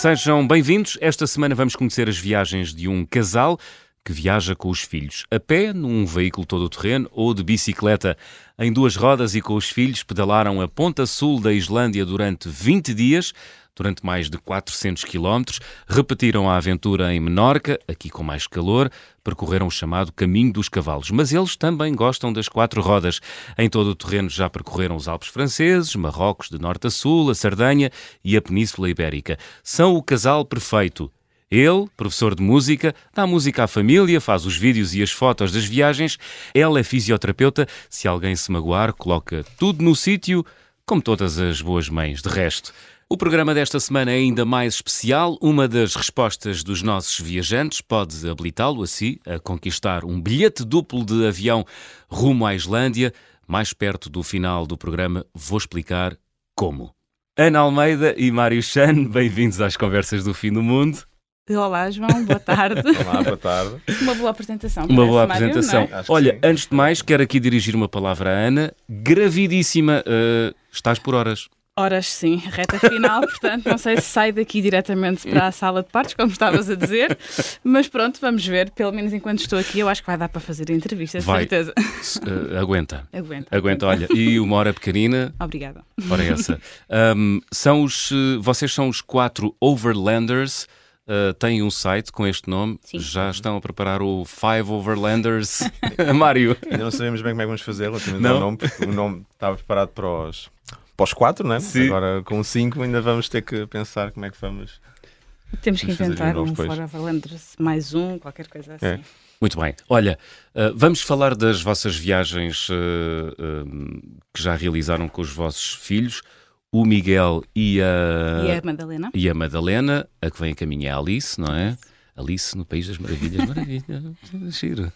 Sejam bem-vindos. Esta semana vamos conhecer as viagens de um casal que viaja com os filhos, a pé, num veículo todo-terreno ou de bicicleta. Em duas rodas e com os filhos, pedalaram a ponta sul da Islândia durante 20 dias, durante mais de 400 quilómetros, repetiram a aventura em Menorca, aqui com mais calor, percorreram o chamado Caminho dos Cavalos. Mas eles também gostam das quatro rodas. Em todo o terreno já percorreram os Alpes franceses, Marrocos de norte a sul, a Sardanha e a Península Ibérica. São o casal perfeito. Ele, professor de música, dá música à família, faz os vídeos e as fotos das viagens. Ela é fisioterapeuta. Se alguém se magoar, coloca tudo no sítio, como todas as boas mães. De resto, o programa desta semana é ainda mais especial. Uma das respostas dos nossos viajantes pode habilitá-lo, assim, a conquistar um bilhete duplo de avião rumo à Islândia. Mais perto do final do programa, vou explicar como. Ana Almeida e Mário Chan, bem-vindos às Conversas do Fim do Mundo. Olá, João, boa tarde. Olá, boa tarde. Uma boa apresentação. Uma boa Mário, apresentação. não é? Olha, antes de mais, quero aqui dirigir uma palavra à Ana. Gravidíssima. Uh, estás por horas. Horas sim, reta final, portanto, não sei se sai daqui diretamente para a sala de partos, como estavas a dizer, mas pronto, vamos ver. Pelo menos enquanto estou aqui, eu acho que vai dar para fazer a entrevista, de Vai. certeza. Uh, aguenta. Aguenta. Aguenta, olha. E uma hora pequenina. Obrigada. Ora essa. Um, são os, uh, vocês são os quatro Overlanders. Uh, têm um site com este nome. Sim. Já estão a preparar o Five Overlanders. Mário. Ainda não sabemos bem como é que vamos fazer relativamente Não? ao nome, porque o nome estava preparado para os, para os quatro, não é? Sim. Agora com cinco ainda vamos ter que pensar como é que vamos. Temos que Vamos fazer inventar um depois. Forever Landers, mais um, qualquer coisa assim. É. Muito bem. Olha, uh, vamos falar das vossas viagens uh, um, que já realizaram com os vossos filhos. O Miguel e a, E a Madalena? e a Madalena, a que vem a caminho é a Alice, não é? Alice no País das Maravilhas. Maravilha. Giro.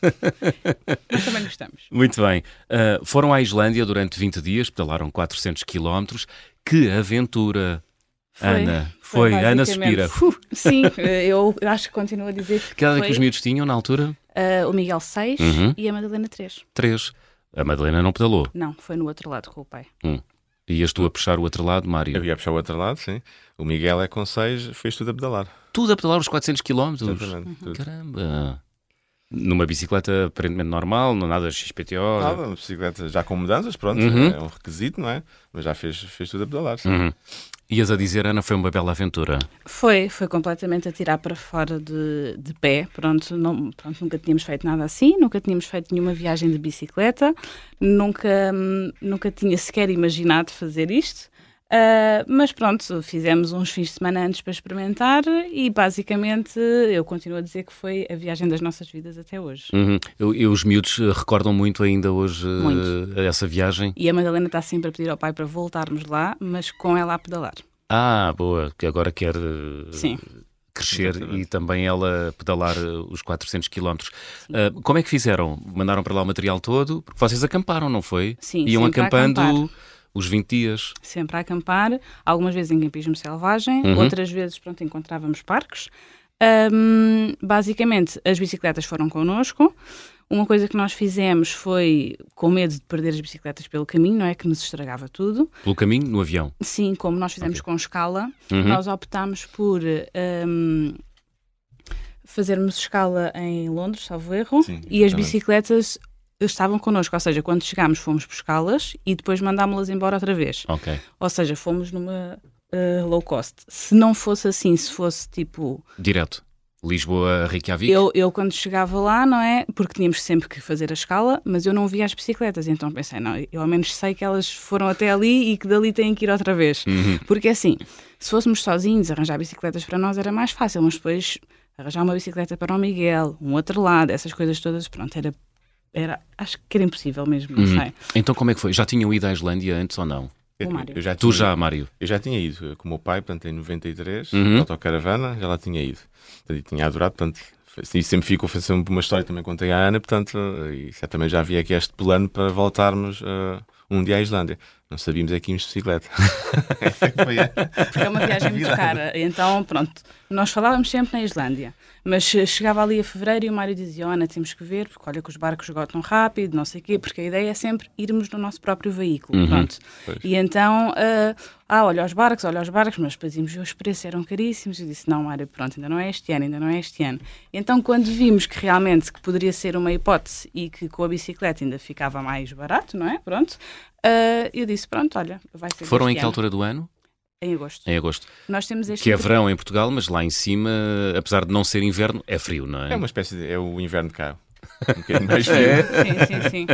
Nós também gostamos. Muito bem. Uh, foram à Islândia durante 20 dias, pedalaram 400 quilómetros. Que aventura, Foi, Ana. foi Foi, Ana suspira. Uh, Sim, eu acho que continuo a dizer que que idade é que foi os miúdos tinham na altura? ah, o Miguel 6 Uhum. e a Madalena 3. Três. A Madalena não pedalou. Não, foi no outro lado com o pai. Ias tu a puxar o outro lado, Mário? Eu ia puxar o outro lado, sim. O Miguel é com seis, fez tudo a pedalar. Tudo a pedalar os 400 quilómetros. Exatamente. Uhum. tudo. Caramba. Numa bicicleta aparentemente normal, não nada XPTO. Estava uma bicicleta já com mudanças, pronto, Uhum. é um requisito, não é? Mas já fez, fez tudo a pedalar. sim. Uhum. Ias a dizer, Ana, foi uma bela aventura. Foi, foi completamente a tirar para fora de, de pé. Pronto, não, pronto, nunca tínhamos feito nada assim, nunca tínhamos feito nenhuma viagem de bicicleta, nunca, hum, nunca tinha sequer imaginado fazer isto. Ah, mas pronto, fizemos uns fins de semana antes para experimentar e basicamente eu continuo a dizer que foi a viagem das nossas vidas até hoje. Uhum. Eu, eu- os miúdos eh, recordam muito ainda hoje eh, Muito. essa viagem. E a Madalena está sempre a pedir ao pai para voltarmos lá, mas com ela a pedalar. Ah, boa, que agora quer eh, Sim. crescer Exatamente. e também ela pedalar os 400 quilómetros. Ah, como é que fizeram? Mandaram para lá o material todo? Porque vocês acamparam, não foi? Sim, Iam acampando acampar. Os 20 dias. sempre a acampar, algumas vezes em campismo selvagem, Uhum. outras vezes pronto, encontrávamos parques. Ahm, basicamente, as bicicletas foram connosco. Uma coisa que nós fizemos foi, com medo de perder as bicicletas pelo caminho, não é? Que nos estragava tudo. Pelo caminho, no avião. Sim, como nós fizemos com escala, Uhum. nós optámos por ahm, fazermos escala em Londres, salvo erro, Sim, e as bicicletas estavam connosco. Ou seja, quando chegámos, fomos buscá-las e depois mandámos-las embora outra vez. Ok. Ou seja, fomos numa uh, low cost. Se não fosse assim, se fosse tipo. Direto. Lisboa, Reykjavik. Eu, eu quando chegava lá, não é? Porque tínhamos sempre que fazer a escala, mas eu não via as bicicletas. Então pensei, não, eu ao menos sei que elas foram até ali e que dali têm que ir outra vez. Uhum. Porque assim, se fôssemos sozinhos, arranjar bicicletas para nós era mais fácil, mas depois arranjar uma bicicleta para o Miguel, um outro lado, essas coisas todas, pronto, era. Era acho que era impossível mesmo, não Uhum. sei. Então como é que foi? Já tinham ido à Islândia antes ou não? Eu, eu já Tu tinha, já, Mário? Eu já tinha ido com o meu pai, portanto, em 93, Uhum. autocaravana, já lá tinha ido. Portanto, e tinha adorado, portanto, e sempre ficou, foi sempre uma história que também contei à Ana, portanto, e já, também já havia aqui este plano para voltarmos eh, um dia à Islândia. Não sabíamos é que íamos de bicicleta. Essa é que foi a... Porque é uma viagem muito cara. Então, pronto, nós falávamos sempre na Islândia. Mas che- chegava ali a fevereiro e o Mário dizia: Ana, temos que ver, porque olha que os barcos esgotam rápido, não sei o quê, porque a ideia é sempre irmos no nosso próprio veículo. Uhum. Pronto. Pois. E então, ah, ah, olha os barcos, olha os barcos, mas depois íamos ver os preços, eram caríssimos. Eu disse: Não, Mário, pronto, ainda não é este ano, ainda não é este ano. Então, quando vimos que realmente que poderia ser uma hipótese e que com a bicicleta ainda ficava mais barato, não é? Pronto. Ah, eu disse: Pronto, olha, vai ser. Foram em que ano. altura do ano? Em agosto. Em agosto. Nós temos este. Que é verão em Portugal, mas lá em cima, apesar de não ser inverno, é frio, não é? É uma espécie de. É o inverno de cá. Um bocadinho mais frio. É. Sim, sim, sim.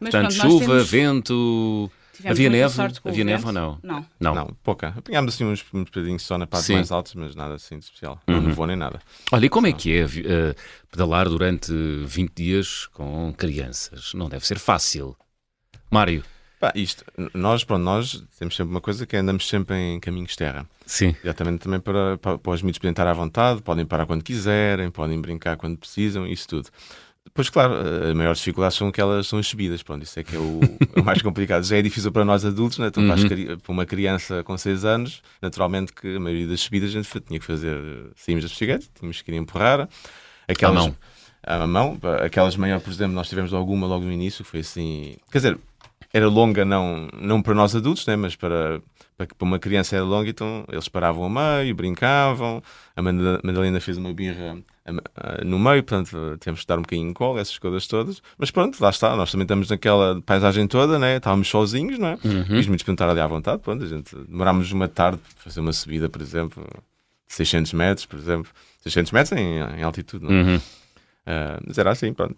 Mas Portanto, pronto, chuva, temos- vento. tivemos havia neve? Havia neve ou não? Não. Não. Não, pouca. Apanhámos assim uns, uns bocadinhos só na parte Sim. mais altas, mas nada assim de especial. Não Uhum. nevou nem nada. Olha, e como é que é eh, pedalar durante 20 dias com crianças? Não deve ser fácil. Mário. Pá, isto, nós, pronto, nós temos sempre uma coisa que é andamos sempre em caminhos de terra. Sim. Exatamente também para, para, para os miúdos poderem estar à vontade, podem parar quando quiserem, podem brincar quando precisam, isso tudo. Depois, claro, a maior dificuldade são aquelas são as subidas, pronto, isso é que é o, o mais complicado. Já é difícil para nós adultos, né? então, para, as Uhum. para uma criança com 6 anos, naturalmente que a maioria das subidas a gente tinha que fazer, saímos da bicicleta, tínhamos que ir empurrar. Aquelas, mão. À mão, aquelas maiores, por exemplo, nós tivemos alguma logo no início, foi assim, quer dizer, era longa não, não para nós adultos, né? mas para, para, para uma criança era longa, então eles paravam a meio, brincavam, a Madalena fez uma birra no meio, portanto temos que dar um bocadinho de cola, essas coisas todas, mas pronto, lá está, nós também estamos naquela paisagem toda, né? estávamos sozinhos, não é? Uhum. Os miúdos ali à vontade, pronto, a gente demorámos uma tarde para fazer uma subida, por exemplo, de 600 metros, por exemplo, 600 metros em, em altitude, não é? Uhum. Ah, mas era assim, pronto.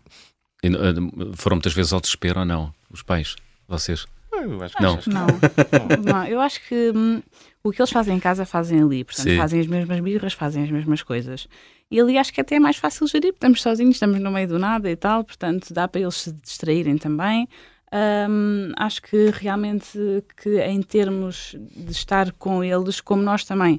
E, eh, foram muitas vezes ao desespero ou não? Os pais? Vocês? Eu acho que- Não. que- Não. não. Eu acho que hum, o que eles fazem em casa fazem ali. Portanto, Sim. fazem as mesmas birras, fazem as mesmas coisas. E ali acho que até é mais fácil gerir, porque estamos sozinhos, estamos no meio do nada e tal, portanto dá para eles se distraírem também. Hum, acho que realmente que em termos de estar com eles, como nós também,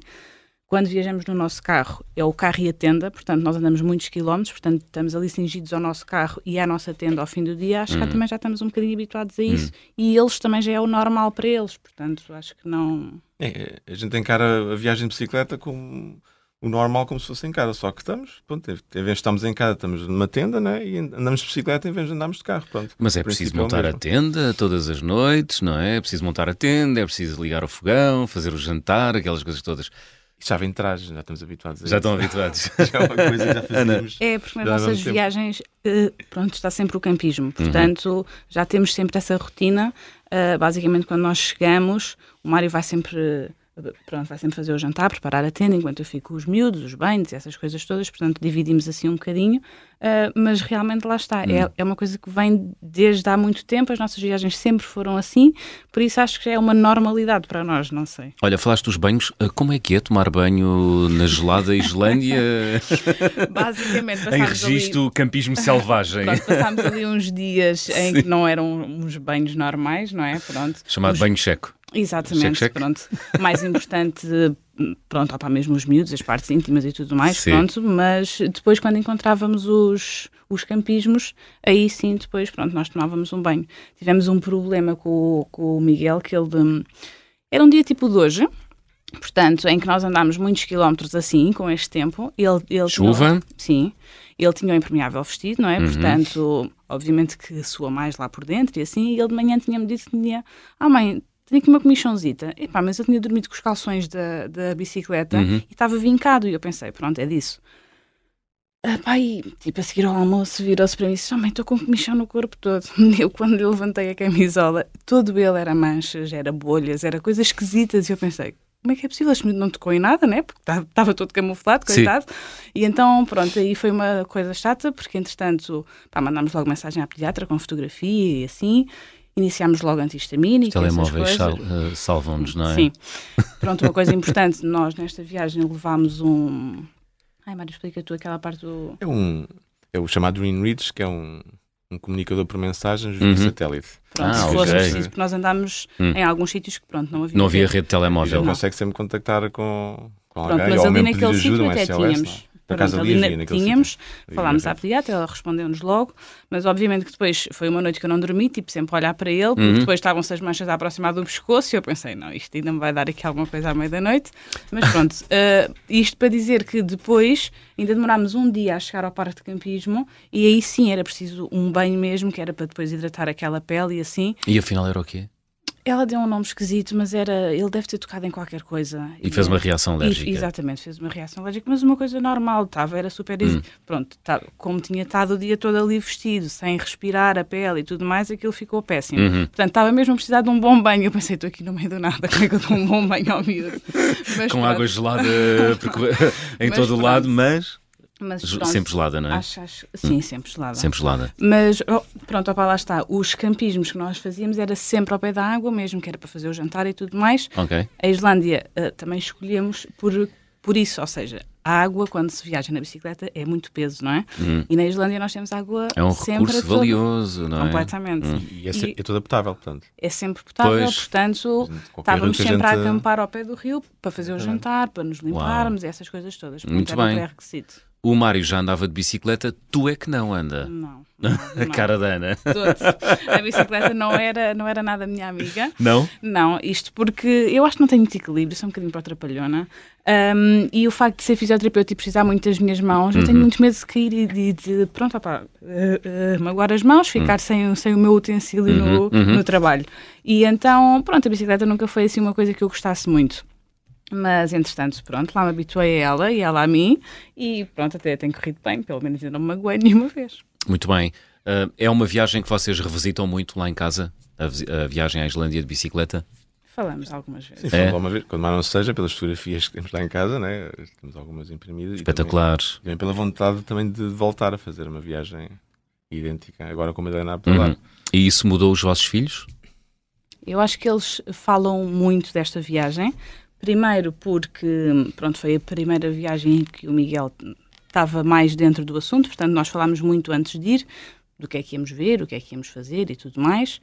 quando viajamos no nosso carro, é o carro e a tenda, portanto nós andamos muitos quilómetros, portanto estamos ali cingidos ao nosso carro e à nossa tenda ao fim do dia, acho que Uhum. também já estamos um bocadinho habituados a isso e eles também já é o normal para eles, portanto acho que não... É, a gente encara a viagem de bicicleta como o normal, como se fosse em casa, só que estamos, pronto, em vez de estarmos em casa, estamos numa tenda, né? E andamos de bicicleta em vez de andarmos de carro, pronto. Mas é preciso é montar a tenda todas as noites, não é? É preciso montar a tenda, é preciso ligar o fogão, fazer o jantar, aquelas coisas todas. Já vem de trás, já estamos habituados a Já isso. estão habituados. Já é uma coisa que já fazíamos. É, porque nas nossas viagens, eh, pronto, está sempre o campismo. Portanto, já temos sempre essa rotina. Eh, basicamente, quando nós chegamos, o Mário vai sempre, pronto, vai sempre fazer o jantar, preparar a tenda, enquanto eu fico com os miúdos, os banhos, essas coisas todas. Portanto, dividimos assim um bocadinho. Eh, mas realmente lá está. É, é uma coisa que vem desde há muito tempo. As nossas viagens sempre foram assim. Por isso, acho que é uma normalidade para nós, não sei. Olha, falaste dos banhos. Ah, Como é que é tomar banho na gelada Islândia Basicamente, em passámos ali- registro campismo selvagem? Pronto, passámos ali uns dias em que não eram uns banhos normais, não é? Pronto. Chamado Os- banho checo. Exatamente, Check, check. pronto. Mais importante, pronto, opá, mesmo os miúdos, as partes íntimas e tudo mais, Sim. pronto. Mas depois, quando encontrávamos os, os campismos, aí sim, depois, pronto, nós tomávamos um banho. Tivemos um problema com, o- com o Miguel, que ele. hum, Era um dia tipo de hoje. Portanto, em que nós andámos muitos quilómetros assim, com este tempo. Ele, ele Chuva? Tinha, sim. Ele tinha um impermeável vestido, não é? Uhum. Portanto, obviamente que sua mais lá por dentro e assim. E ele de manhã tinha-me dito que tinha. Ah, mãe, tenho aqui uma comichãozita. Epá, mas eu tinha dormido com os calções da, da bicicleta Uhum. e estava vincado. E eu pensei, pronto, é disso. Ah, pá, e, tipo, a seguir ao almoço, virou-se para mim e disse: oh, mãe, estou com comichão no corpo todo. Eu, quando lhe levantei a camisola, todo ele era manchas, era bolhas, era coisas esquisitas. E eu pensei: como é que é possível? Este não tocou em nada, né? Porque estava todo camuflado, Sim. coitado. E então, pronto, aí foi uma coisa chata, porque entretanto, pá, mandámos logo mensagem à pediatra com fotografia e assim. Iniciámos logo antihistamínica. Os telemóveis sal- ah, salvam-nos, não é? Sim. Pronto, uma coisa importante, nós nesta viagem levámos um. Ai, Mário, explica tu aquela parte do. É, um, é o chamado InReach, que é um, um comunicador por mensagens Uhum. via satélite. Pronto, Ah, se fosse preciso, porque nós andámos Hum. em alguns sítios que, pronto, não havia. Não havia rede de E ele telemóvel. consegue sempre contactar com, com Pronto, alguém, mas ou ali mesmo pedir naquele ajuda, sítio um até SOS. tínhamos. Por acaso ali havia tínhamos, sítio. Falámos à pediatra, ela respondeu-nos logo, mas obviamente que depois foi uma noite que eu não dormi, tipo, sempre a olhar para ele, porque Uhum. depois estavam-se as manchas a aproximar do pescoço e eu pensei, não, isto ainda me vai dar aqui alguma coisa à meia da noite. Mas pronto, eh, isto para dizer que depois ainda demorámos um dia a chegar ao parque de campismo e aí sim era preciso um banho mesmo, que era para depois hidratar aquela pele e assim. E afinal era o quê? Ela deu um nome esquisito, mas era. Ele deve ter tocado em qualquer coisa. E fez uma reação e- alérgica. exatamente, fez uma reação alérgica, mas uma coisa normal, estava, era super. Hum. Pronto, tá- como tinha estado o dia todo ali vestido, sem respirar a pele e tudo mais, aquilo ficou péssimo. Uhum. Portanto, estava mesmo a precisar de um bom banho. Eu pensei, estou aqui no meio do nada, como é que eu dou um bom banho ao miúdo? Mas Com pronto, água gelada em Mas todo o lado, mas mas pronto, sempre gelada, não é? Acho, acho, sim, sempre gelada. Sempre gelada. Mas oh, pronto, opa, lá está. Os campismos que nós fazíamos era sempre ao pé da água, mesmo que era para fazer o jantar e tudo mais. Ok. A Islândia eh, também escolhemos por, por isso, ou seja, a água, quando se viaja na bicicleta, é muito peso, não é? Hum. E na Islândia nós temos água É um sempre recurso a valioso, não é? Completamente. E é, se- é toda potável, portanto. É sempre potável, Pois. portanto, estávamos a sempre a gente- acampar ao pé do rio para fazer o jantar, para nos limparmos e essas coisas todas. Muito um bem. pré-requisito. O Mário já andava de bicicleta, tu é que não anda. Não. não, A cara da Ana. Todo. A bicicleta não era, não era nada minha amiga. Não? Não, isto porque eu acho que não tenho muito equilíbrio, sou um bocadinho para trapalhona. Um, e o facto de ser fisioterapeuta e precisar muito das minhas mãos, eu tenho Uhum. muito medo de cair e de, de pronto, opá, eh, eh, magoar as mãos, ficar sem, sem o meu utensílio no, Uhum, uhum. no trabalho. E então, pronto, a bicicleta nunca foi assim uma coisa que eu gostasse muito. Mas, entretanto, pronto, lá me habituei a ela e ela a mim e pronto, até tem corrido bem, pelo menos ainda não me magoei nenhuma vez. Muito bem. Ah, é uma viagem que vocês revisitam muito lá em casa? A, a viagem à Islândia de bicicleta? Falamos algumas vezes. Sim, É. falamos uma vez, quando mais não seja, pelas fotografias que temos lá em casa, né? temos algumas imprimidas. Espetacular. E também, também pela vontade também de voltar a fazer uma viagem idêntica, agora com a Madalena a pedalar. Uhum. E isso mudou os vossos filhos? Eu acho que eles falam muito desta viagem. Primeiro porque, pronto, foi a primeira viagem em que o Miguel estava mais dentro do assunto, portanto nós falámos muito antes de ir, do que é que íamos ver, o que é que íamos fazer e tudo mais.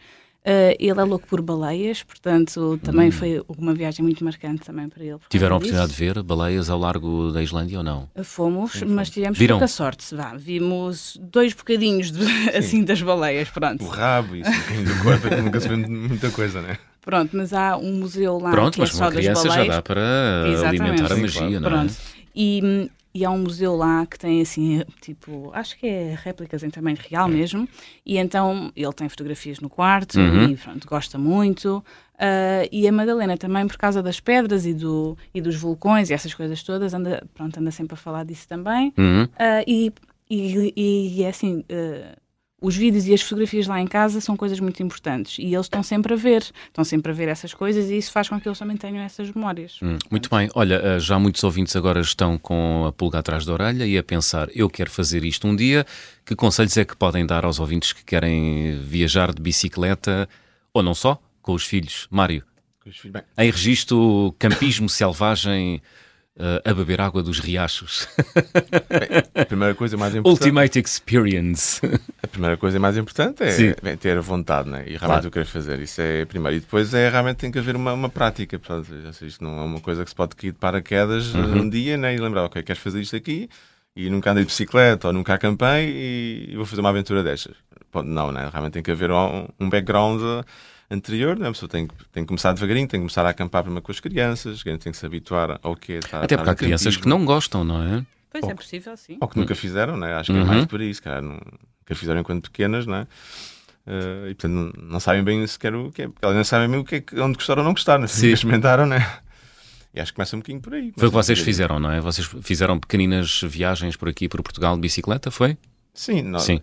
Ah, ele é louco por baleias, portanto também foi uma viagem muito marcante também para ele. Tiveram a disso. oportunidade de ver baleias ao largo da Islândia ou não? Fomos, mas tivemos Viram? pouca sorte. Vá, vimos dois bocadinhos de- assim das baleias, pronto. O rabo e isso, um bocadinho do corpo, é que nunca se vê muita coisa, né? Pronto, mas há um museu lá Pronto, que é mas só das criança já baleias. dá para Exatamente. alimentar a Sim, magia, claro. não é? Pronto. E, e há um museu lá que tem assim, tipo, acho que é réplicas em tamanho real mesmo. E então ele tem fotografias no quarto Uhum. e pronto, gosta muito. Ah, e a Madalena também, por causa das pedras e, do, e dos vulcões e essas coisas todas, anda, pronto, anda sempre a falar disso também. Uhum. Ah, e, e, e é assim, ah, os vídeos e as fotografias lá em casa são coisas muito importantes e eles estão sempre a ver, estão sempre a ver essas coisas e isso faz com que eles também tenham essas memórias. Hum, Muito bem. Olha, eh, já muitos ouvintes agora estão com a pulga atrás da orelha e a pensar, eu quero fazer isto um dia. Que conselhos é que podem dar aos ouvintes que querem viajar de bicicleta, ou não só, com os filhos? Mário, Com os filhos, Bem, em registro campismo selvagem eh, a beber água dos riachos. a primeira coisa mais importante, Ultimate Experience. a primeira coisa mais importante é, bem, ter a vontade, né? E realmente Claro. o querer fazer. Isso é primeiro. E depois é realmente tem que haver uma, uma prática. Portanto, isto não é uma coisa que se pode cair de paraquedas Uhum. um dia né? e lembrar, ok, queres fazer isto aqui? E nunca andei de bicicleta ou nunca acampei e vou fazer uma aventura destas. Não, né? Realmente tem que haver um, um background uh, anterior, né? a pessoa tem que, tem que começar devagarinho, tem que começar a acampar primeiro com as crianças, tem que se habituar ao que é estar Até porque há crianças que não gostam, não é? Pois Bom. é possível, sim. Ou que nunca fizeram, né? acho que Uhum. é mais por isso, cara, nunca fizeram enquanto pequenas, né? Eh, e portanto não, não sabem bem sequer o que é, elas não sabem bem o que é onde gostaram ou não gostaram, né? Sim. experimentaram, né? E acho que começa um bocadinho por aí. Foi o que vocês fizeram, não é? Vocês fizeram pequeninas viagens por aqui, por Portugal, de bicicleta, foi? Sim, nós, Sim.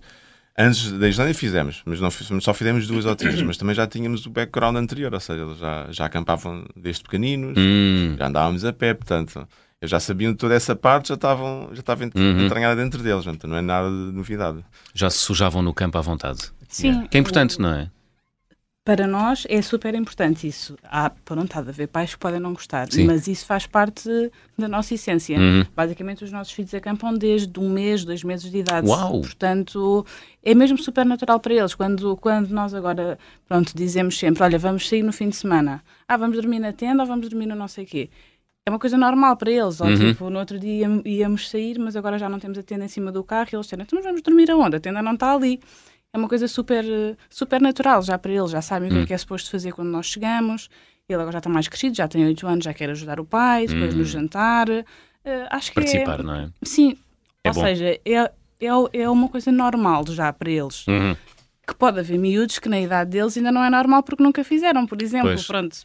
Antes da Islândia fizemos, mas não só fizemos duas ou três, mas também já tínhamos o background anterior, ou seja, eles já, já acampavam desde pequeninos, Hum, já andávamos a pé, portanto, eles já sabiam toda essa parte, já estavam já estava Uhum. entranhada dentro deles, portanto, não é nada de novidade. já se sujavam no campo à vontade. Sim. Que é importante, não é? Para nós é super importante isso. Há, pronto, há de haver pais que podem não gostar, Sim. mas isso faz parte da nossa essência. Uhum. Basicamente, os nossos filhos acampam desde um mês, dois meses de idade. Uau! Portanto, é mesmo super natural para eles. Quando, quando nós agora, pronto, dizemos sempre, olha, vamos sair no fim de semana. Ah, vamos dormir na tenda ou vamos dormir no não sei quê. é uma coisa normal para eles. Ou Uhum. tipo, no outro dia íam- íamos sair, mas agora já não temos a tenda em cima do carro e eles disseram, então vamos dormir aonde? A tenda não está ali. É uma coisa super, super natural já para eles, já sabem o que Hum. é que é suposto fazer quando nós chegamos. Ele agora já está mais crescido, já tem 8 anos, já quer ajudar o pai, depois Hum. no jantar. Eh, acho que Participar, é, não é? Sim, É ou bom. seja, é, é, é uma coisa normal já para eles. Uhum. Que pode haver miúdos que na idade deles ainda não é normal porque nunca fizeram, por exemplo. Pois. Pronto.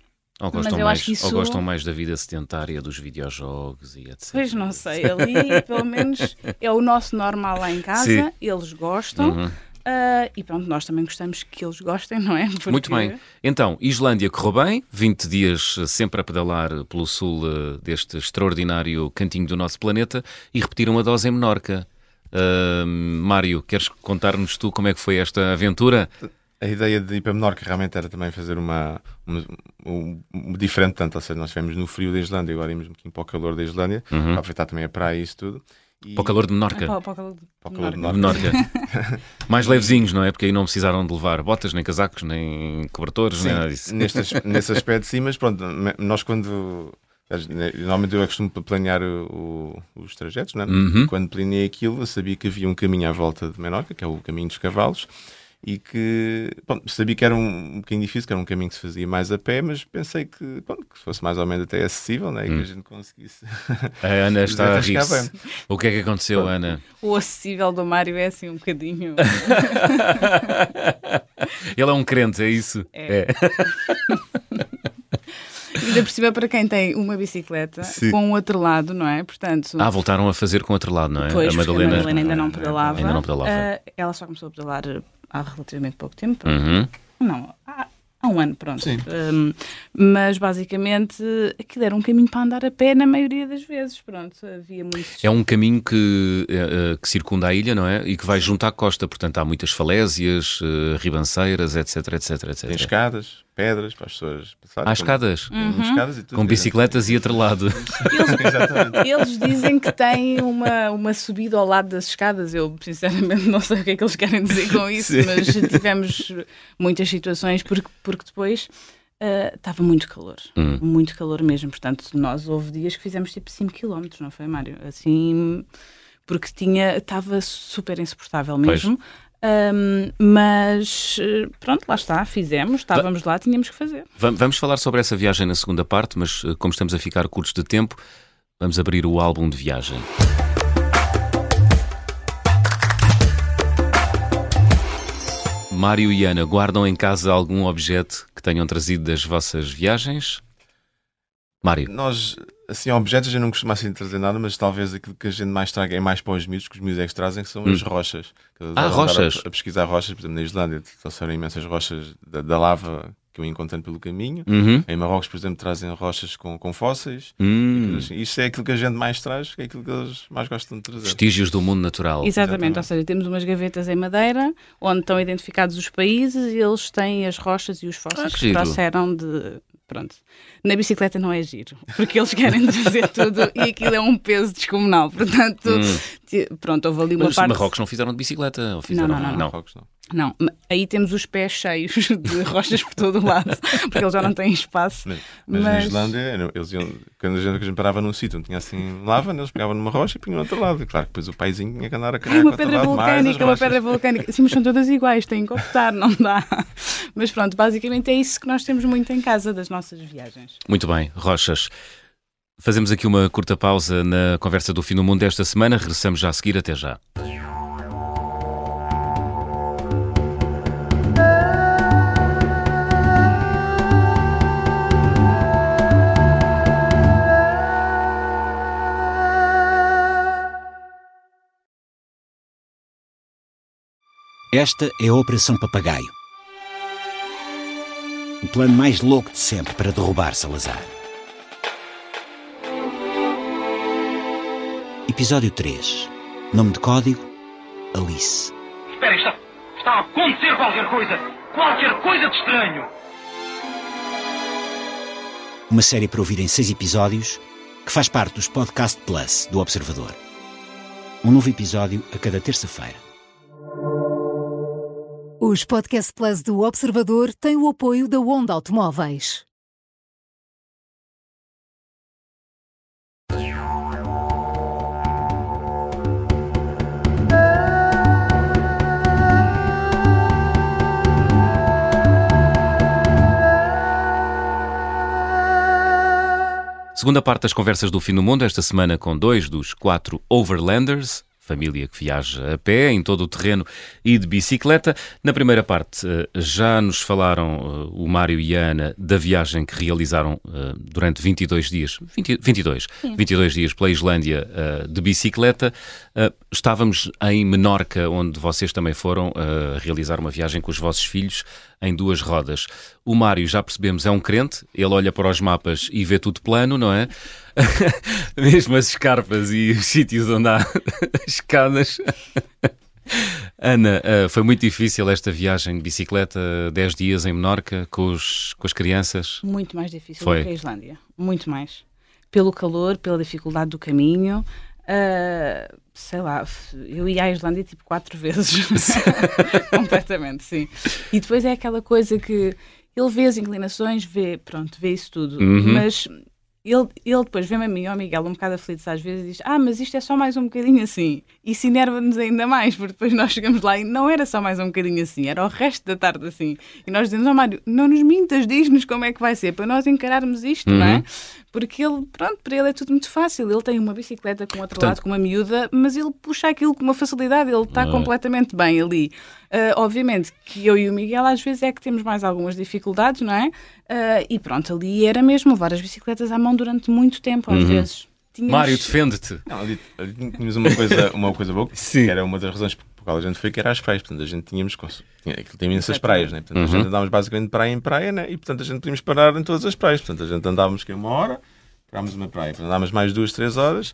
Ou Mas gostam, eu mais, acho que isso- ou gostam mais da vida sedentária, dos videojogos e etc. Pois não sei, ali pelo menos é o nosso normal lá em casa, Sim. eles gostam Uhum. Ah, e pronto, nós também gostamos que eles gostem, não é? Porque- Muito bem. Então, Islândia correu bem, 20 dias eh, sempre a pedalar pelo sul eh, deste extraordinário cantinho do nosso planeta e repetiram a dose em Menorca. Ah, Mário, queres contar-nos tu como é que foi esta aventura? A ideia de ir para Menorca realmente era também fazer uma, uma, um- um diferente, tanto, ou seja, nós estivemos no frio da Islândia, agora íamos um bocadinho para o calor da Islândia, Uhum. para aproveitar também a praia e isso tudo. E- Para o calor de Ah, Menorca. para- para o calor de- Para o calor de Menorca. Menorca. Mais levezinhos, não é? Porque aí não precisaram de levar botas, nem casacos, nem cobertores, nem Sim, nada disso. neste, as- nesse aspecto sim, mas pronto, nós quando. Normalmente eu costumo planear o- o- os trajetos, não é? Uhum. Quando planeei aquilo, eu sabia que havia um caminho à volta de Menorca, que é o caminho dos cavalos, e que pronto, sabia que era um, um bocadinho difícil, que era um caminho que se fazia mais a pé, mas pensei que, pronto, que fosse mais ou menos até acessível, né? e Hum. que a gente conseguisse. A Ana está a Desenrascar rir-se. O que é que aconteceu, Pronto. Ana? O acessível do Mário é assim um bocadinho. Ele é um crente, é isso? É. Ainda por cima para quem tem uma bicicleta Sim. com o outro lado, não é? Portanto, Ah, voltaram a fazer com outro lado, não é? Pois, a Madalena. a Madalena ainda não pedalava. Ainda não pedalava. Ah, ela só começou a pedalar há relativamente pouco tempo. Uhum. Não, há, há um ano, pronto. Sim. Um, mas basicamente aquilo era um caminho para andar a pé na maioria das vezes. Pronto, havia muitos. É um caminho que, eh, eh, que circunda a ilha, não é? E que vai junto à costa. Portanto, há muitas falésias, eh, ribanceiras, etc, etc, Tem etc. escadas, pedras para as pessoas passarem. Há escadas. Com, com escadas e tudo. Com bicicletas e atrelado. Exatamente. Eles dizem que têm uma, uma subida ao lado das escadas. Eu, sinceramente, não sei o que é que eles querem dizer com isso, Sim. mas tivemos muitas situações porque, porque depois ah, estava muito calor. Hum. Muito calor mesmo. Portanto, nós houve dias que fizemos tipo 5 km, não foi, Mário? Assim, porque tinha, estava super insuportável mesmo. Ahm, mas pronto, lá está, fizemos, estávamos lá, tínhamos que fazer. Va- Vamos falar sobre essa viagem na segunda parte, mas eh, como estamos a ficar curtos de tempo, vamos abrir o álbum de viagem. Mário e Ana, guardam em casa algum objeto que tenham trazido das vossas viagens? Mário, Nós, assim, objetos eu não costumo assim trazer nada, mas talvez aquilo que a gente mais traga é mais para os miúdos, que os miúdos é que trazem, que são as rochas. Ah, rochas. A, a pesquisar rochas, por exemplo, na Islândia, trouxeram imensas rochas da, da lava que eu ia encontrando pelo caminho. Uhum. Em Marrocos, por exemplo, trazem rochas com, com fósseis. Hum, Assim, Isto é aquilo que a gente mais traz, que é aquilo que eles mais gostam de trazer. vestígios do mundo natural. Exatamente, Exatamente. ou seja, temos umas gavetas em madeira onde estão identificados os países e eles têm as rochas e os fósseis Ah, que que, trouxeram de. Pronto. Na bicicleta não é giro, porque eles querem trazer tudo e aquilo é um peso descomunal. Portanto, Hum. pronto, houve ali uma Mas parte. Marrocos não fizeram de bicicleta? Ou fizeram... não, não, não. Marrocos não. Não, aí temos os pés cheios de rochas por todo o lado, porque eles já não têm espaço. Mas, mas na Mas- Islândia, eles iam, quando a gente, parava num sítio onde tinha assim lava, eles pegavam numa rocha e punham no outro lado. E claro, que depois o paizinho tinha que andar a Ai, carregar uma pedra vulcânica, uma pedra vulcânica. Sim, mas são todas iguais, têm que optar, não dá. Mas pronto, basicamente é isso que nós temos muito em casa das nossas viagens. Muito bem, Rochas. Fazemos aqui uma curta pausa na conversa do fim do mundo desta semana. Regressamos já a seguir. Até já. Esta é a Operação Papagaio. O plano mais louco de sempre para derrubar Salazar. Episódio 3. Nome de código: Alice. Espera, está, está a acontecer qualquer coisa! Qualquer coisa de estranho! Uma série para ouvir em seis episódios que faz parte dos Podcast Plus do Observador. Um novo episódio a cada terça-feira. Os Podcast Plus do Observador têm o apoio da Onda Automóveis. Segunda parte das conversas do fim do mundo, esta semana com dois dos quatro Overlanders, família que viaja a pé, em todo o terreno e de bicicleta. Na primeira parte, eh, já nos falaram eh, o Mário e a Ana da viagem que realizaram eh, durante 22 dias, 20, 22, 22 dias pela Islândia de bicicleta. Estávamos em Menorca, onde vocês também foram realizar uma viagem com os vossos filhos em duas rodas. O Mário, já percebemos, é um crente, ele olha para os mapas e vê tudo plano, não é? Mesmo as escarpas e os sítios onde há escadas. Ana, eh, foi muito difícil esta viagem de bicicleta, 10 dias em Menorca, com, os, com as crianças? Muito mais difícil foi. do que a Islândia. Muito mais. Pelo calor, pela dificuldade do caminho. Uh, sei lá, eu ia à Islândia tipo quatro vezes. Completamente, sim. E depois é aquela coisa que ele vê as inclinações, vê, pronto, vê isso tudo. Uhum. Mas ele, ele depois vê-me a mim, oh Miguel, um bocado aflito às vezes, e diz: Ah, mas isto é só mais um bocadinho assim. Isso enerva-nos ainda mais, porque depois nós chegamos lá e não era só mais um bocadinho assim, era o resto da tarde assim. E nós dizemos: Ó oh, Mário, não nos mintas, diz-nos como é que vai ser, para nós encararmos isto, uhum. não é? Uhum. Porque ele, pronto, para ele é tudo muito fácil. Ele tem uma bicicleta com outro Portanto, lado, com uma miúda, mas ele puxa aquilo com uma facilidade, ele está é? completamente bem ali. Uh, obviamente que eu e o Miguel às vezes é que temos mais algumas dificuldades, não é? Uh, e pronto, ali era mesmo levar as bicicletas à mão durante muito tempo, às uhum. vezes. Tínhamos... Mário, defende-te. Ali, ali tínhamos uma coisa, uma coisa boa, Sim. que era uma das razões por qual a gente foi, que era as praias. Portanto, a gente tínhamos. Tinha, tem imensas praias, né? Portanto, uhum. a gente andávamos basicamente de praia em praia, né? E portanto a gente podíamos parar em todas as praias. Portanto, a gente andávamos que uma hora, parámos uma praia, andávamos mais duas, três horas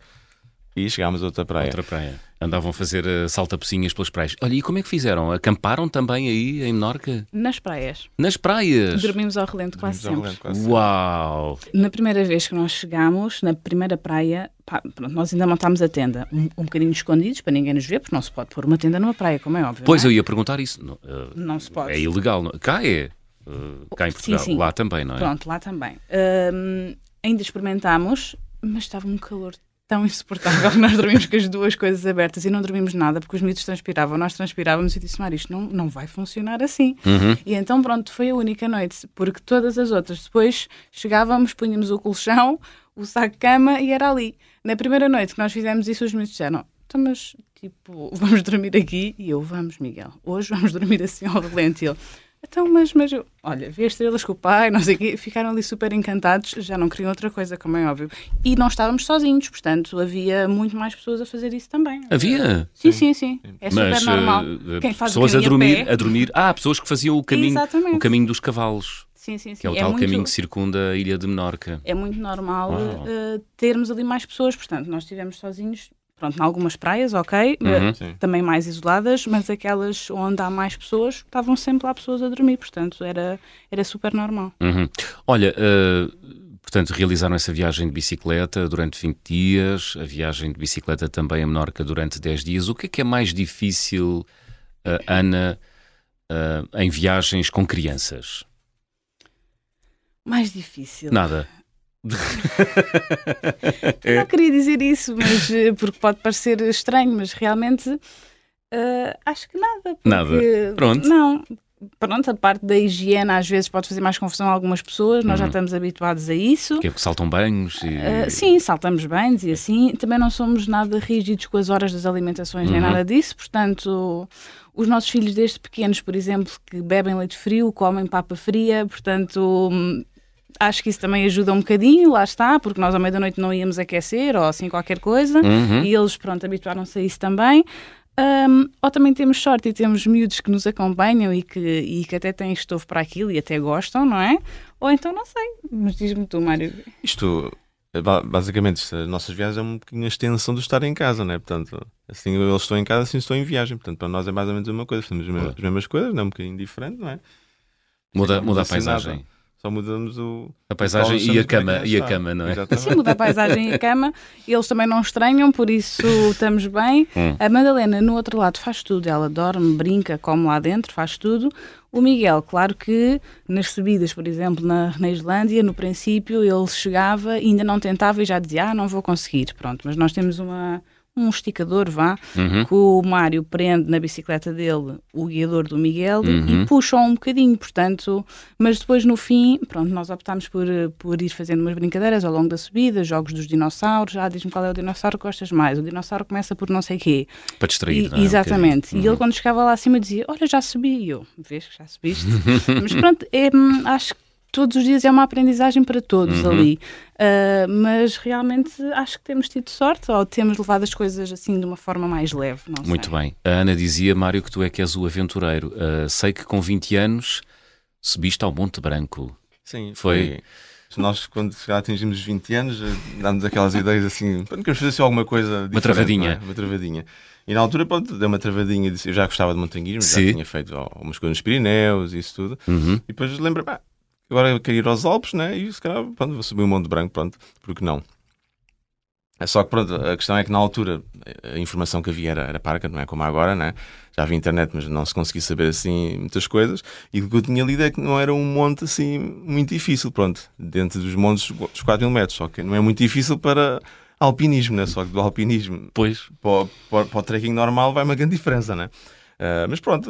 e chegámos a outra praia. Outra praia. Andavam a fazer uh, salta-pocinhas pelas praias. Olha, e como é que fizeram? Acamparam também aí em Menorca? Nas praias. Nas praias? Dormimos ao relento quase sempre. Relento, quase Uau! Na primeira vez que nós chegámos, na primeira praia, pá, pronto, nós ainda montámos a tenda um, um bocadinho escondidos para ninguém nos ver, porque não se pode pôr uma tenda numa praia, como é óbvio. Pois é? eu ia perguntar isso. Não, uh, não se pode. É ilegal. Não? Cá é. Uh, cá em Portugal. Sim, sim. Lá também, não é? Pronto, lá também. ainda experimentámos, mas estava um calor tão insuportável nós dormimos com as duas coisas abertas e não dormimos nada porque os miúdos transpiravam, nós transpirávamos e disse, Mário, isto não, não vai funcionar assim. Uhum. E então, pronto, foi a única noite, porque todas as outras, depois chegávamos, punhamos o colchão, o saco de cama e era ali. Na primeira noite que nós fizemos isso, os miúdos disseram, então, mas, tipo, vamos dormir aqui? E eu, vamos, Miguel, hoje vamos dormir assim ao relento. E ele, então, mas, mas eu, olha, vi as estrelas com o pai, não sei o quê, ficaram ali super encantados, já não queriam outra coisa, como é óbvio. E não estávamos sozinhos, portanto, havia muito mais pessoas a fazer isso também. Havia? Sim, sim, sim. É mas, super normal. Uh, Quem faz pessoas a dormir, a, a, dormir. Ah, pessoas que faziam o caminho, o caminho dos cavalos. Sim, sim, sim. Que é o é tal muito, caminho que circunda a ilha de Menorca. É muito normal uh, termos ali mais pessoas, portanto, nós estivemos sozinhos pronto, em algumas praias, ok, uhum. também mais isoladas, mas aquelas onde há mais pessoas, estavam sempre lá pessoas a dormir, portanto era, era super normal. Uhum. Olha, uh, portanto realizaram essa viagem de bicicleta durante 20 dias, a viagem de bicicleta também a Menorca durante 10 dias. O que é que é mais difícil, uh, Ana, uh, em viagens com crianças? Mais difícil? Nada. Eu não queria dizer isso, mas eh, porque pode parecer estranho, mas realmente uh, acho que nada. Nada. Pronto. Não. Pronto, a parte da higiene às vezes pode fazer mais confusão a algumas pessoas, nós uhum. já estamos habituados a isso. Que é porque saltam banhos? E... Uh, sim, saltamos banhos e assim. Também não somos nada rígidos com as horas das alimentações, uhum. nem nada disso, portanto os nossos filhos desde pequenos, por exemplo, que bebem leite frio, comem papa fria, portanto acho que isso também ajuda um bocadinho, lá está, porque nós à meia-noite não íamos aquecer ou assim qualquer coisa, uhum. e eles, pronto, habituaram-se a isso também. Um, ou também temos sorte e temos miúdos que nos acompanham e que, e que até têm estofo para aquilo e até gostam, não é? Ou então não sei, mas diz-me tu, Mário. Isto, basicamente, as nossas viagens é um bocadinho a extensão do estar em casa, não é? Portanto, assim eles estão em casa, assim estou em viagem. Portanto, para nós é mais ou menos a mesma coisa, fazemos as mesmas, as mesmas coisas, não é um bocadinho diferente, não é? Muda, muda a paisagem. Só mudamos o. A paisagem e a cama, e a cama, não é? Sim, muda a paisagem e a cama. Eles também não estranham, por isso estamos bem. Hum. A Madalena, no outro lado, faz tudo. Ela dorme, brinca, come lá dentro, faz tudo. O Miguel, claro que nas subidas, por exemplo, na, na Islândia, no princípio ele chegava, ainda não tentava e já dizia: Ah, não vou conseguir. Pronto, mas nós temos uma um esticador, vá, Uhum. que o Mário prende na bicicleta dele o guiador do Miguel Uhum. e puxa um bocadinho, portanto, mas depois no fim, pronto, nós optámos por, por ir fazendo umas brincadeiras ao longo da subida, jogos dos dinossauros, ah, diz-me qual é o dinossauro que gostas mais, o dinossauro começa por não sei quê. Para distrair, E- não é? Um exatamente. bocadinho. E ele quando chegava lá acima dizia, olha, já subi, e eu, vês que já subiste? mas pronto, é, hum, acho que todos os dias é uma aprendizagem para todos Uhum. ali. Ah, mas realmente acho que temos tido sorte ou temos levado as coisas assim de uma forma mais leve. Não sei. Muito bem. A Ana dizia, Mário, que tu é que és o aventureiro. Ah, sei que com 20 anos subiste ao Monte Branco. Sim, Foi- foi. Nós, quando já atingimos os 20 anos, dá-nos aquelas ideias assim, "Pá, queremos fazer assim alguma coisa diferente, travadinha. não é? Uma travadinha. E na altura, pronto, deu uma travadinha. disse- Eu já gostava de montanhismo, Sim. já tinha feito algumas coisas nos Pirineus e isso tudo. Uhum. E depois lembro, pá, agora eu quero ir aos Alpes, né? E se calhar, pronto, vou subir o Monte Branco, pronto, porque não? É só que, pronto, a questão é que na altura a informação que havia era, era parca, não é como agora, né? Já havia internet, mas não se conseguia saber assim muitas coisas. E o que eu tinha lido é que não era um monte assim muito difícil, pronto, dentro dos montes dos 4 mil metros. Só que não é muito difícil para alpinismo, né? Só que do alpinismo Pois. para, para, para o trekking normal vai uma grande diferença, né? Ah, mas pronto,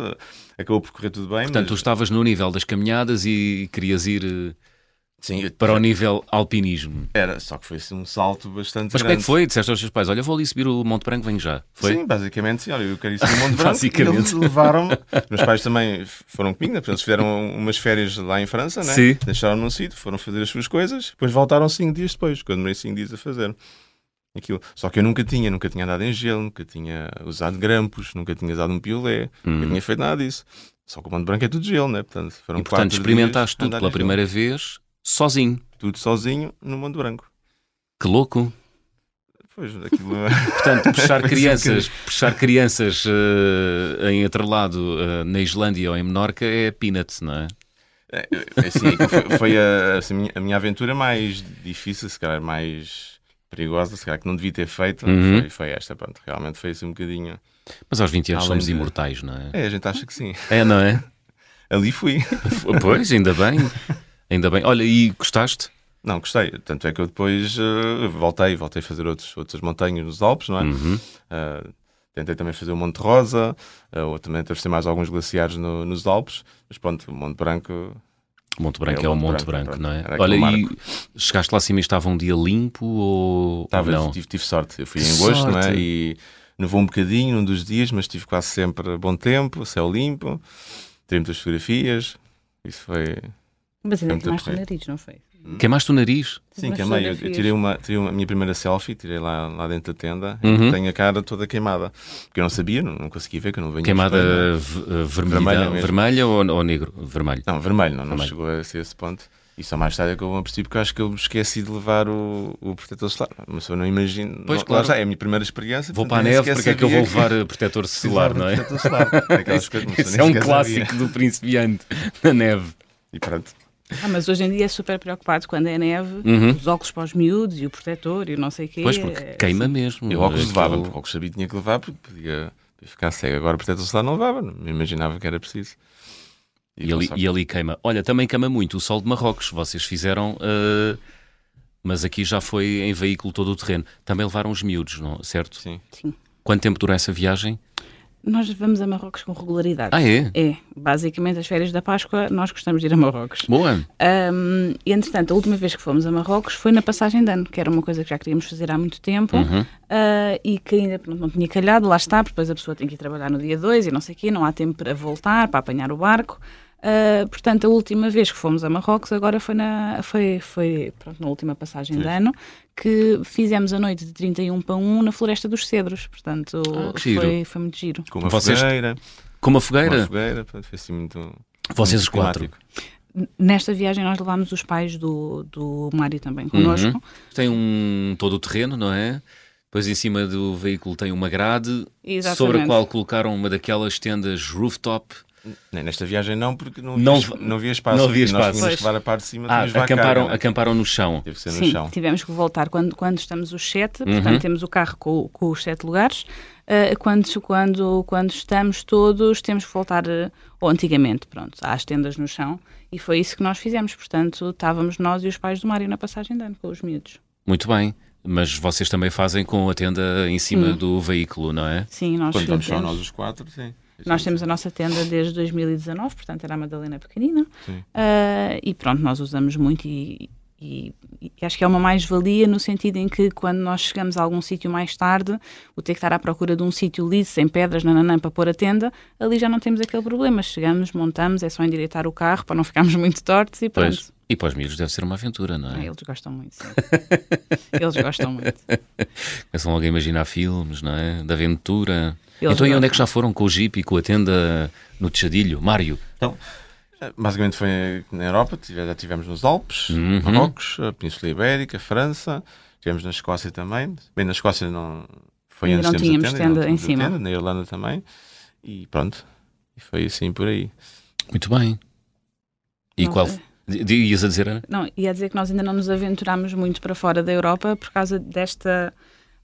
acabou por correr tudo bem. Portanto, tu mas, estavas no nível das caminhadas e querias ir eh, sim, eu- para o nível alpinismo. Era, só que foi assim um salto bastante Mas como é que grande. foi? Disseste aos teus pais, olha, vou ali subir o Monte Branco, venho já. Foi? Sim, basicamente, sim. Olha, eu quero ir subir o Monte Branco. Basicamente. Eles levaram-me. Meus pais também foram comigo, né? Eles fizeram umas férias lá em França, né? Deixaram-me num sítio, foram fazer as suas coisas, depois voltaram cinco dias depois, quando demorei cinco dias a fazer. Aquilo. Só que eu nunca tinha, nunca tinha andado em gelo, nunca tinha usado grampos, nunca tinha usado um piolé, nunca tinha feito nada disso. Só que o Monte Branco é tudo gelo, né? Portanto, foram E portanto, experimentaste tudo pela primeira vez, sozinho. Tudo sozinho no Monte Branco. Que louco. Pois, aquilo. Portanto, puxar assim crianças, puxar crianças eh, em atrelado eh, na Islândia ou em Menorca é peanut, não é? É, é assim, aquilo foi, foi a, assim, a minha aventura mais difícil, se calhar mais perigosa, se calhar que não devia ter feito, Uhum. foi, foi esta, pronto, realmente foi assim um bocadinho. Mas aos 20 anos Além somos de- imortais, não é? É, a gente acha que sim. É, não é? Ali fui. Pois, ainda bem. Ainda bem. Olha, e gostaste? Não, gostei. Tanto é que eu depois eh, voltei, voltei a fazer outros, outras montanhas nos Alpes, não é? Uhum. Eh, tentei também fazer o Monte Rosa, eh, ou também atravessei mais alguns glaciares no- nos Alpes, mas pronto, o Monte Branco Monte Branco é, É o Monte Monte Branco, Branco, pronto. não é? Olha, e chegaste lá acima e estava um dia limpo ou Estava, não? tive, tive sorte. Eu fui Que em agosto, não é? E nevou um bocadinho num dos dias, mas tive quase sempre bom tempo, céu limpo, tirei muitas fotografias. Isso foi. Mas ainda queimaste o porreiro. nariz, não foi? Queimaste o nariz? Sim, queimei. Eu, eu tirei, uma, tirei uma, a minha primeira selfie, tirei lá, lá dentro da tenda Uhum. e tenho a cara toda queimada. Porque eu não sabia, não, não conseguia ver, que eu não venho Queimada eh, vermelha, Vermelha ou, ou negro? Vermelho. Não, vermelho, não, não Vermelho. chegou a ser esse ponto. E só mais tarde é que eu me apercebi porque eu acho que eu esqueci de levar o, o protetor solar. Mas eu não imagino. Pois, não, claro. lá já é a minha primeira experiência. Vou para a neve, porque é que eu vou levar eh, protetor solar, não é? protetor solar. Aquelas coisas, nem é um clássico sabia. do principiante na neve. E pronto. Ah, mas hoje em dia é super preocupado quando é neve, Uhum. os óculos para os miúdos e o protetor e o não sei o quê. Pois, porque é- queima mesmo. Eu óculos levava, porque óculos sabia que tinha que levar porque podia, ficar cego. Agora protetor solar não levava, não me imaginava que era preciso. E ali, e ali queima. Olha, também queima muito o sol de Marrocos. Vocês fizeram, eh, mas aqui já foi em veículo todo o terreno. Também levaram os miúdos, não? certo? Sim. Sim. Quanto tempo durou essa viagem? Nós vamos a Marrocos com regularidade. Ah, é? É, basicamente as férias da Páscoa nós gostamos de ir a Marrocos. Boa. Um, e entretanto, a última vez que fomos a Marrocos foi na passagem de ano, que era uma coisa que já queríamos fazer há muito tempo Uhum. uh, e que ainda pronto, não tinha calhado, lá está, depois a pessoa tem que ir trabalhar no dia 2 e não sei o quê, não há tempo para voltar, para apanhar o barco. Uh, portanto, a última vez que fomos a Marrocos agora foi na, foi, foi, pronto, na última passagem de ano que fizemos a noite de 31 para 1 na Floresta dos Cedros. Portanto, Ah, foi, foi muito giro. Com uma Vocês- fogueira. Com uma Uma fogueira? fogueira, portanto, foi assim muito. Vocês os quatro. Nesta viagem nós levámos os pais do, do Mário também connosco. Uhum. Tem um todo o terreno, não é? Depois em cima do veículo tem uma grade Exatamente. sobre a qual colocaram uma daquelas tendas rooftop. Nesta viagem não, porque não, Não- havia, não havia espaço. não havia Nós espaço. tínhamos que levar a parte de cima. Ah, acamparam, acamparam no chão. Teve que ser no Sim, chão. tivemos que voltar quando, quando estamos os sete, Uhum. portanto temos o carro com, com os sete lugares. Uh, quando, quando, quando estamos todos, temos que voltar, uh, ou antigamente, pronto, às tendas no chão. E foi isso que nós fizemos. Portanto, estávamos nós e os pais do Mário na passagem de ano com os miúdos. Muito bem. Mas vocês também fazem com a tenda em cima Sim. do veículo, não é? Sim, nós Quando estamos só nós os quatro, sim. Nós temos a nossa tenda desde 2019, portanto era a Madalena pequenina. Sim. Ah, e pronto, nós usamos muito e, e- e acho que é uma mais-valia no sentido em que quando nós chegamos a algum sítio mais tarde, o ter que estar à procura de um sítio liso, sem pedras, nananã, para pôr a tenda, ali já não temos aquele problema. Chegamos, montamos, é só endireitar o carro para não ficarmos muito tortos e pronto. Pois. E para os miúdos deve ser uma aventura, não Ah, é? eles gostam muito. sim. eles gostam muito. Começam logo a imaginar filmes, não é? De aventura. Eles então, e onde é que já foram com o Jeep e com a tenda no Tejadilho? Mário? Então, basicamente foi na Europa, já estivemos nos Alpes, Uhum. Marrocos, a Península Ibérica, França, estivemos na Escócia também. Bem, na Escócia não foi Ainda antes não tínhamos tenda, tenda não em cima. tenda, na Irlanda também. E pronto, e foi assim por aí. Muito bem. E Não qual? sei. Ias a dizer, Ana? Não, ia dizer que nós ainda não nos aventurámos muito para fora da Europa por causa desta,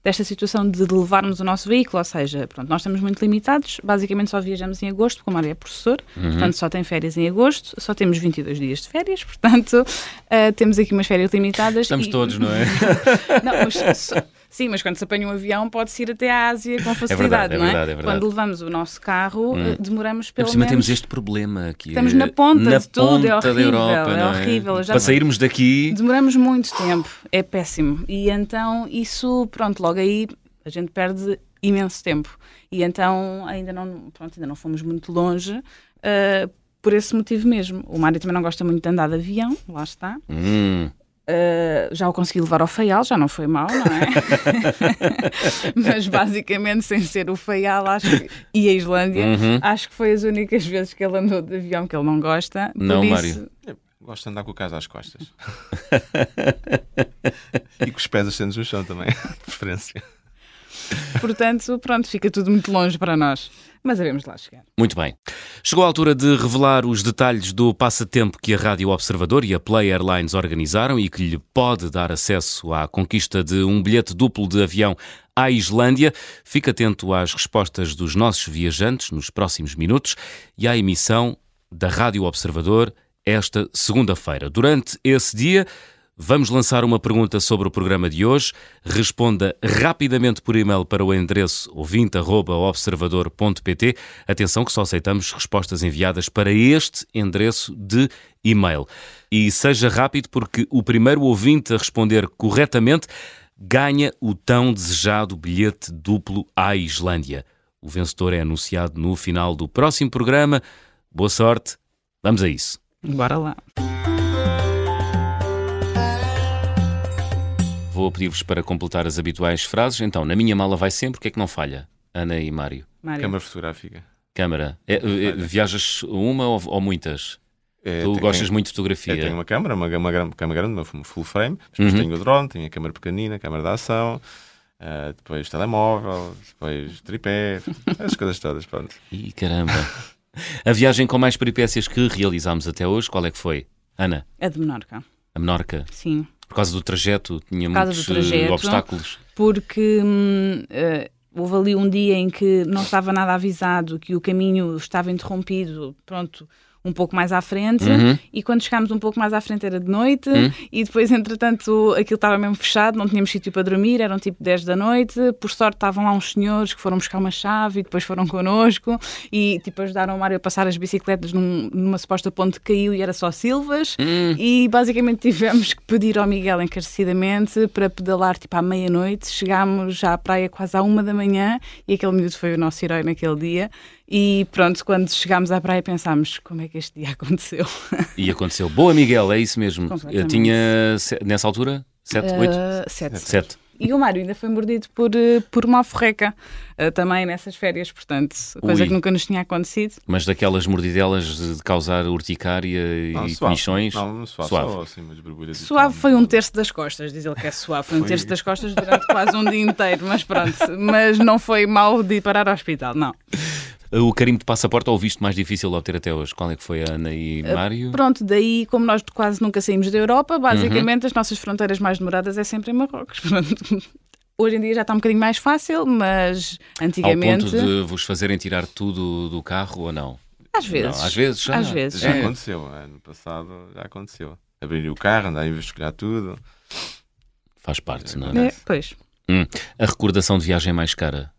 desta situação de levarmos o nosso veículo, ou seja, pronto, nós estamos muito limitados, basicamente só viajamos em agosto, porque o Mário é professor, Uhum. portanto só tem férias em agosto, só temos 22 dias de férias, portanto ah, temos aqui umas férias limitadas. Estamos e- todos, não é? Não, mas só- sim, mas quando se apanha um avião pode-se ir até à Ásia com facilidade, verdade, é não é? verdade, é verdade. Quando levamos o nosso carro, Hum. eh, demoramos Por pelo cima menos... temos este problema aqui. Estamos na ponta na de tudo, é ponta da horrível, Europa, é não horrível. Já- Para sairmos daqui, Demoramos muito tempo, é péssimo. E então isso, pronto, logo aí a gente perde imenso tempo. E então ainda não, pronto, ainda não fomos muito longe ah, por esse motivo mesmo. O Mário também não gosta muito de andar de avião, lá está. hum, Ah, já o consegui levar ao Faial, já não foi mal, não é? Mas basicamente, sem ser o Faial acho que- e a Islândia, Uhum. acho que foi as únicas vezes que ele andou de avião que ele não gosta. Não, isso, Mário. Eu Gosto de andar com o caso às costas. e com os pés assentos no chão também, de preferência. Portanto, pronto, fica tudo muito longe para nós. Mas havemos lá chegar. Muito bem. Chegou a altura de revelar os detalhes do passatempo que a Rádio Observador e a Play Airlines organizaram e que lhe pode dar acesso à conquista de um bilhete duplo de avião à Islândia. Fique atento às respostas dos nossos viajantes nos próximos minutos e à emissão da Rádio Observador esta segunda-feira. Durante esse dia, Vamos lançar uma pergunta sobre o programa de hoje. Responda rapidamente por e-mail para o endereço ouvinte.observador.pt. Atenção que só aceitamos respostas enviadas para este endereço de e-mail. E seja rápido porque o primeiro ouvinte a responder corretamente ganha o tão desejado bilhete duplo à Islândia. O vencedor é anunciado no final do próximo programa. Boa sorte. Vamos a isso. Bora lá. Vou pedir-vos para completar as habituais frases. Então, na minha mala vai sempre, o que é que não falha? Ana e Mário. Mário. Câmara fotográfica. Câmara. É, é, viajas uma ou, ou muitas? É, tu tem- gostas tem- muito de fotografia? Eu tenho uma câmera, uma, uma, câmera grande, uma full frame, depois Uhum. tenho o drone, tenho a câmera pequenina, a câmera de ação, ah, depois telemóvel, depois tripé, as coisas todas, pronto. Ih, caramba. A viagem com mais peripécias que realizámos até hoje, qual é que foi? Ana, É de Menorca, a Menorca. sim. Por causa do trajeto, tinha muitos eh, trajeto. obstáculos. Porque hum, eh, houve ali um dia em que não estava nada avisado, que o caminho estava interrompido, pronto, um pouco mais à frente, Uhum. e quando chegámos um pouco mais à frente era de noite, Hum. e depois, entretanto, aquilo estava mesmo fechado, não tínhamos sítio para dormir, eram tipo 10 da noite, por sorte estavam lá uns senhores que foram buscar uma chave e depois foram connosco, e tipo ajudaram o Mário a passar as bicicletas num- numa suposta ponte que caiu e era só silvas, Hum. e basicamente tivemos que pedir ao Miguel encarecidamente para pedalar tipo à meia-noite. Chegámos à praia quase à uma da manhã e aquele miúdo foi o nosso herói naquele dia. E pronto, quando chegámos à praia pensámos como é que este dia aconteceu. E aconteceu. Boa, Miguel, é isso mesmo. Eu tinha, nessa altura, sete, oito? Ah, sete. Sete. E o Mário ainda foi mordido por, eh, por uma alforreca ah, também nessas férias, portanto, coisa Ui. que nunca nos tinha acontecido. Mas daquelas mordidelas de causar urticária e suave. comichões. Não, não suave, Suave. só assim Suave foi um terço das costas, diz ele que é suave, foi um Foi. terço das costas durante quase um dia inteiro, mas pronto, mas não foi mal de ir parar ao hospital, não. O carimbo de passaporte ou o visto mais difícil de obter até hoje? Qual é que foi a Ana e Mário? Pronto, daí, como nós quase nunca saímos da Europa, Uhum. basicamente as nossas fronteiras mais demoradas é sempre em Marrocos. Pronto. Hoje em dia já está um bocadinho mais fácil, mas Ao antigamente. ponto de vos fazerem tirar tudo do carro ou não? Às vezes. Não, às vezes já. Às vezes. Já É. aconteceu, ano passado já aconteceu. Abrir o carro, andar a vasculhar tudo. Faz parte, não é? É, pois. Hum. A recordação de viagem é mais cara?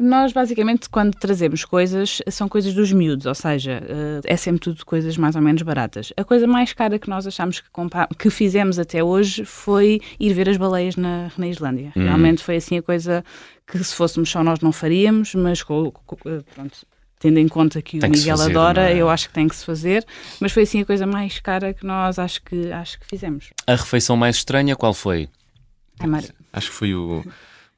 Nós, basicamente, quando trazemos coisas, são coisas dos miúdos, ou seja, eh, é sempre tudo coisas mais ou menos baratas. A coisa mais cara que nós achamos que, que fizemos até hoje foi ir ver as baleias na, na Islândia. Hum. Realmente foi assim a coisa que, se fôssemos só nós, não faríamos, mas com- com- pronto, tendo em conta que Tem o que Miguel fazer, adora, é? eu acho que tem que se fazer. Mas foi assim a coisa mais cara que nós acho que, acho que fizemos. A refeição mais estranha qual foi? Acho que foi o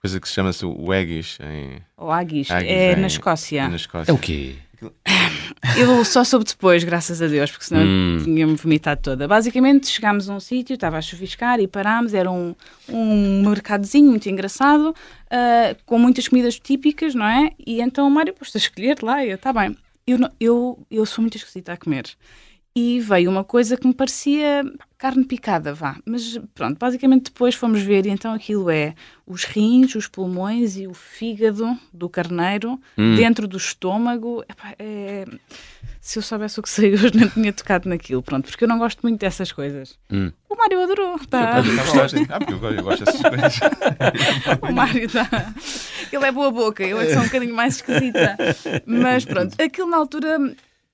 coisa que se chama-se o em, O Haggis é em- na Escócia. na Escócia. É o quê? Eu só soube depois, graças a Deus, porque senão Hum. eu tinha-me vomitado toda. Basicamente, chegámos a um sítio, estava a chuviscar e parámos. Era um, um mercadozinho muito engraçado, ah, com muitas comidas típicas, não é? E então o Mário pôs-se a escolher lá e eu, está bem. Eu, não- eu, eu sou muito esquisita a comer. E veio uma coisa que me parecia carne picada, vá. Mas pronto, basicamente depois fomos ver e então aquilo é os rins, os pulmões e o fígado do carneiro Hum. dentro do estômago. Epá, é- Se eu soubesse o que saiu hoje, não tinha tocado naquilo, pronto, porque eu não gosto muito dessas coisas. Hum. O Mário adorou, tá? Ótimo. Ah, porque eu gosto, eu gosto dessas coisas. O Mário está. Ele é boa boca, eu é que sou um bocadinho mais esquisita. Mas pronto, aquilo na altura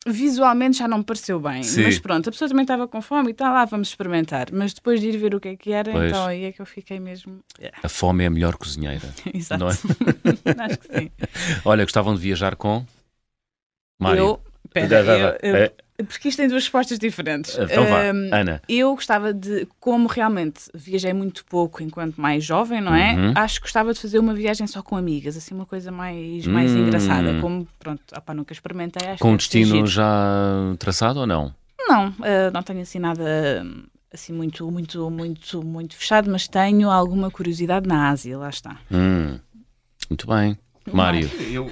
visualmente já não me pareceu bem. Sim. Mas pronto, a pessoa também estava com fome e está lá, vamos experimentar. Mas depois de ir ver o que é que era, Pois. então aí é que eu fiquei mesmo. A fome é a melhor cozinheira. Exato. Não é? Acho que sim. Olha, gostavam de viajar com? Mário. Eu. Pera, eu- eu- É, porque isto tem duas respostas diferentes. então vá. Ahm, Ana. Eu gostava de, como realmente viajei muito pouco enquanto mais jovem, não é? Uhum. Acho que gostava de fazer uma viagem só com amigas, assim, uma coisa mais, mais Hum. engraçada. Como, pronto, opá, nunca experimentei. Acho Com um ser destino já traçado ou não? Não, ah, não tenho assim nada assim muito, muito, muito, muito fechado, mas tenho alguma curiosidade na Ásia, lá está. Hum. Muito bem. Mário. Eu,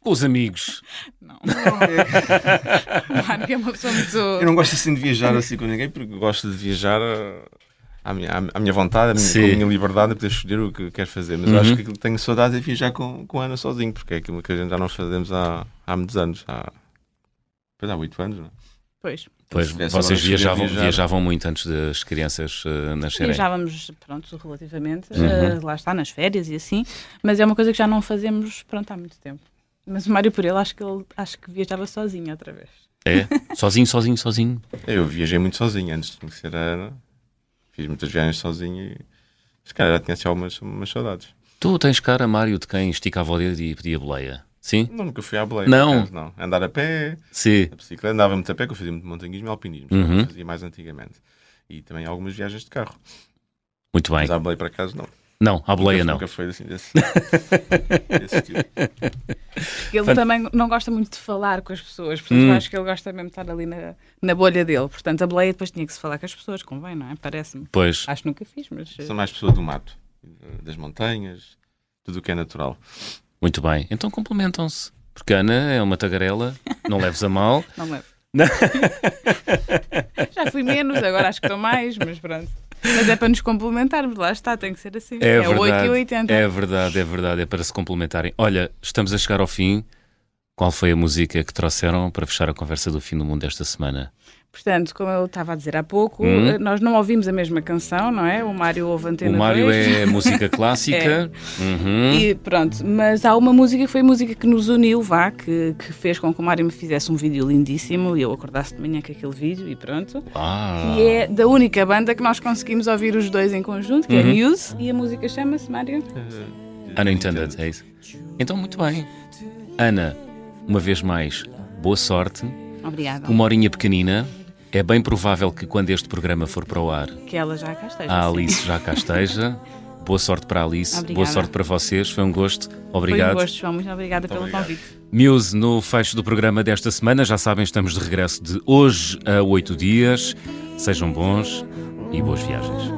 Com os amigos. Não. o Mário é uma pessoa muito. eu não gosto assim de viajar assim com ninguém, porque gosto de viajar uh, à minha, à- minha vontade, à minha, Sim. com a minha liberdade de poder escolher o que quero fazer. Mas Uhum. eu acho que tenho saudade é viajar com, com a Ana sozinho, porque é aquilo que a gente já não fazemos há, há muitos anos. Há, pois há oito anos, não é? Pois. Pois vocês viajavam, viajar- viajavam muito antes das crianças uh, nascerem. Viajávamos, pronto, relativamente, Uhum. eh, lá está, nas férias e assim, mas é uma coisa que já não fazemos, pronto, há muito tempo. Mas o Mário por ele, acho que ele acho que viajava sozinho outra vez. É? Sozinho, sozinho, sozinho. Eu viajei muito sozinho antes de conhecer a Ana. Fiz muitas viagens sozinho e se calhar já tinha assim algumas, algumas saudades. Tu tens cara, Mário, de quem esticava o dedo e pedia boleia. Sim? Não, nunca fui à boleia. Não. por acaso, não. Andar a pé, Sim. a bicicleta, andava muito a pé, que eu fazia muito montanhismo e alpinismo. Uhum. Fazia mais antigamente. E também algumas viagens de carro. Muito bem. Mas à boleia, por acaso, não. Não, à boleia nunca, não. Nunca foi assim desse, desse estilo. Ele Fant- também não gosta muito de falar com as pessoas, portanto Hum. eu acho que ele gosta mesmo de estar ali na, na bolha dele. Portanto, a boleia depois tinha que se falar com as pessoas, convém, não é? Parece-me. Pois. Acho que nunca fiz, mas. Sou mais pessoa do mato, das montanhas, tudo o que é natural. Muito bem. Então complementam-se. Porque a Ana é uma tagarela, não leves a mal. Não levo. Já fui menos, agora acho que estou mais, mas pronto. Mas é para nos complementarmos, lá está, tem que ser assim. É, 8 verdade. e 80. É verdade, é verdade. É para se complementarem. Olha, estamos a chegar ao fim. Qual foi a música que trouxeram para fechar a conversa do fim do mundo esta semana? Portanto, como eu estava a dizer há pouco, Hum. eh, nós não ouvimos a mesma canção, não é? O Mário ouve Antena o Mário 2. é música clássica. Uhum. E pronto, mas há uma música que foi a música que nos uniu, vá, que, que fez com que o Mário me fizesse um vídeo lindíssimo e eu acordasse de manhã com aquele vídeo e pronto. Ah. E é da única banda que nós conseguimos ouvir os dois em conjunto, que Uhum. é Muse, e a música chama-se Mário. Unintended, é isso. Então, muito bem. Ana, uma vez mais, boa sorte. Obrigada. Uma horinha pequenina. É bem provável que quando este programa for para o ar. Que ela já cá esteja. A Alice já cá esteja. Boa sorte para a Alice, obrigada. boa sorte para vocês, foi um gosto. Obrigado. Foi um gosto, João, muito obrigada muito pelo obrigado. convite. Muse no fecho do programa desta semana. Já sabem, estamos de regresso de hoje a oito dias. Sejam bons e boas viagens.